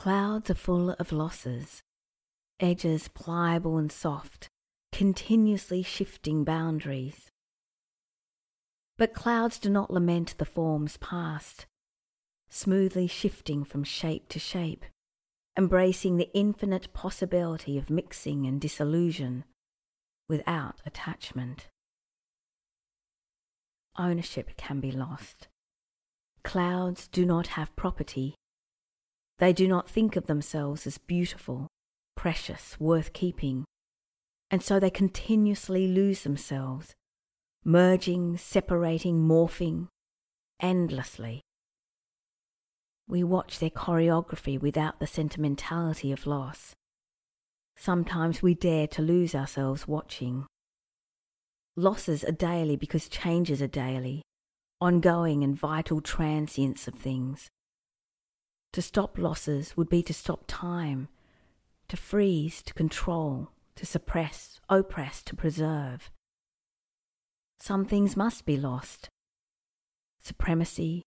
Clouds are full of losses, edges pliable and soft, continuously shifting boundaries. But clouds do not lament the forms past, smoothly shifting from shape to shape, embracing the infinite possibility of mixing and dissolution without attachment. Ownership can be lost. Clouds do not have property. They do not think of themselves as beautiful, precious, worth keeping, and so they continuously lose themselves, merging, separating, morphing, endlessly. We watch their choreography without the sentimentality of loss. Sometimes we dare to lose ourselves watching. Losses are daily because changes are daily, ongoing and vital transience of things. To stop losses would be to stop time, to freeze, to control, to suppress, oppress, to preserve. Some things must be lost. Supremacy,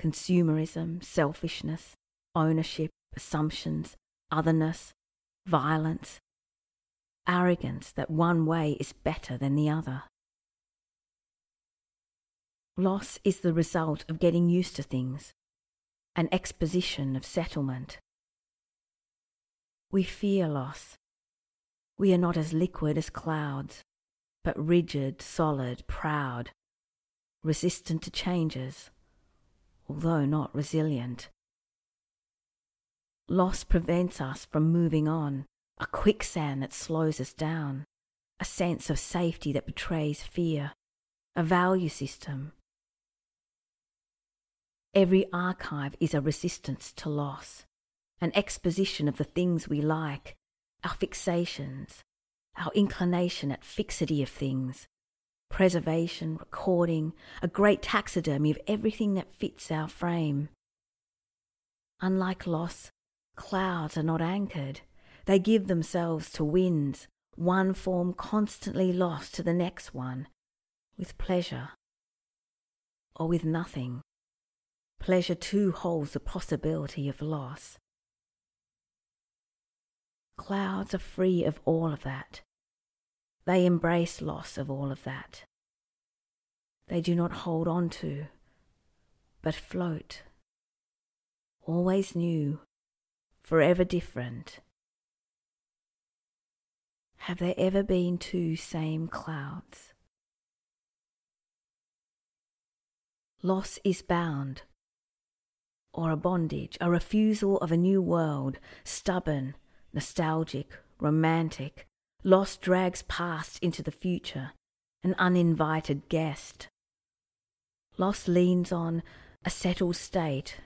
consumerism, selfishness, ownership, assumptions, otherness, violence, arrogance that one way is better than the other. Loss is the result of getting used to things, an exposition of settlement. We fear loss. We are not as liquid as clouds, but rigid, solid, proud, resistant to changes, although not resilient. Loss prevents us from moving on, a quicksand that slows us down, a sense of safety that betrays fear, a value system. Every archive is a resistance to loss, an exposition of the things we like, our fixations, our inclination at fixity of things, preservation, recording, a great taxidermy of everything that fits our frame. Unlike loss, Clouds are not anchored. They give themselves to winds, one form constantly lost to the next one, with pleasure or with nothing. Pleasure too holds the possibility of loss. Clouds are free of all of that. They embrace loss of all of that. They do not hold on to, but float, always new, forever different? Have there ever been two same clouds? Loss is bound, or a bondage, a refusal of a new world, stubborn, nostalgic, romantic. Loss drags past into the future, an uninvited guest. Loss leans on a settled state,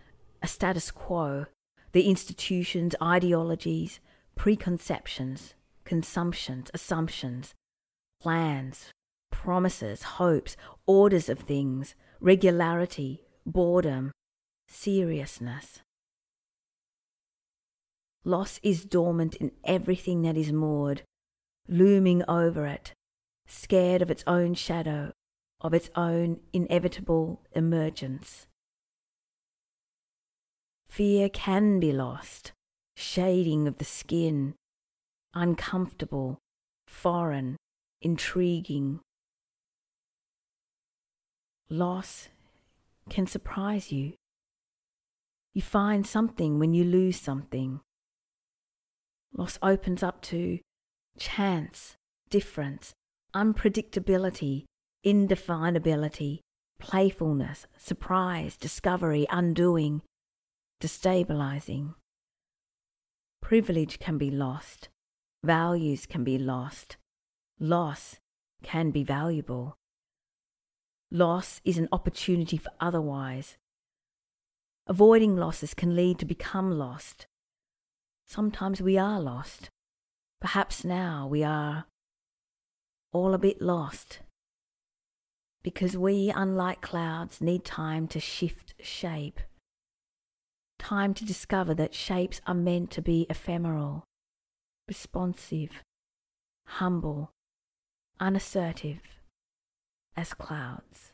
a status quo, the institutions, ideologies, preconceptions, consumptions, assumptions, plans, promises, hopes, orders of things, regularity, boredom, seriousness. Loss is dormant in everything that is moored, looming over it, scared of its own shadow, of its own inevitable emergence. Fear can be lost, shading of the skin, uncomfortable, foreign, intriguing. Loss can surprise you. You find something when you lose something. Loss opens up to chance, difference, unpredictability, indefinability, playfulness, surprise, discovery, undoing, destabilizing. Privilege can be lost, values can be lost, loss can be valuable. Loss is an opportunity for otherwise. Avoiding losses can lead to become lost. Sometimes we are lost. Perhaps now we are all a bit lost. Because we, unlike clouds, need time to shift shape time to discover that shapes are meant to be ephemeral, responsive, humble, unassertive as clouds.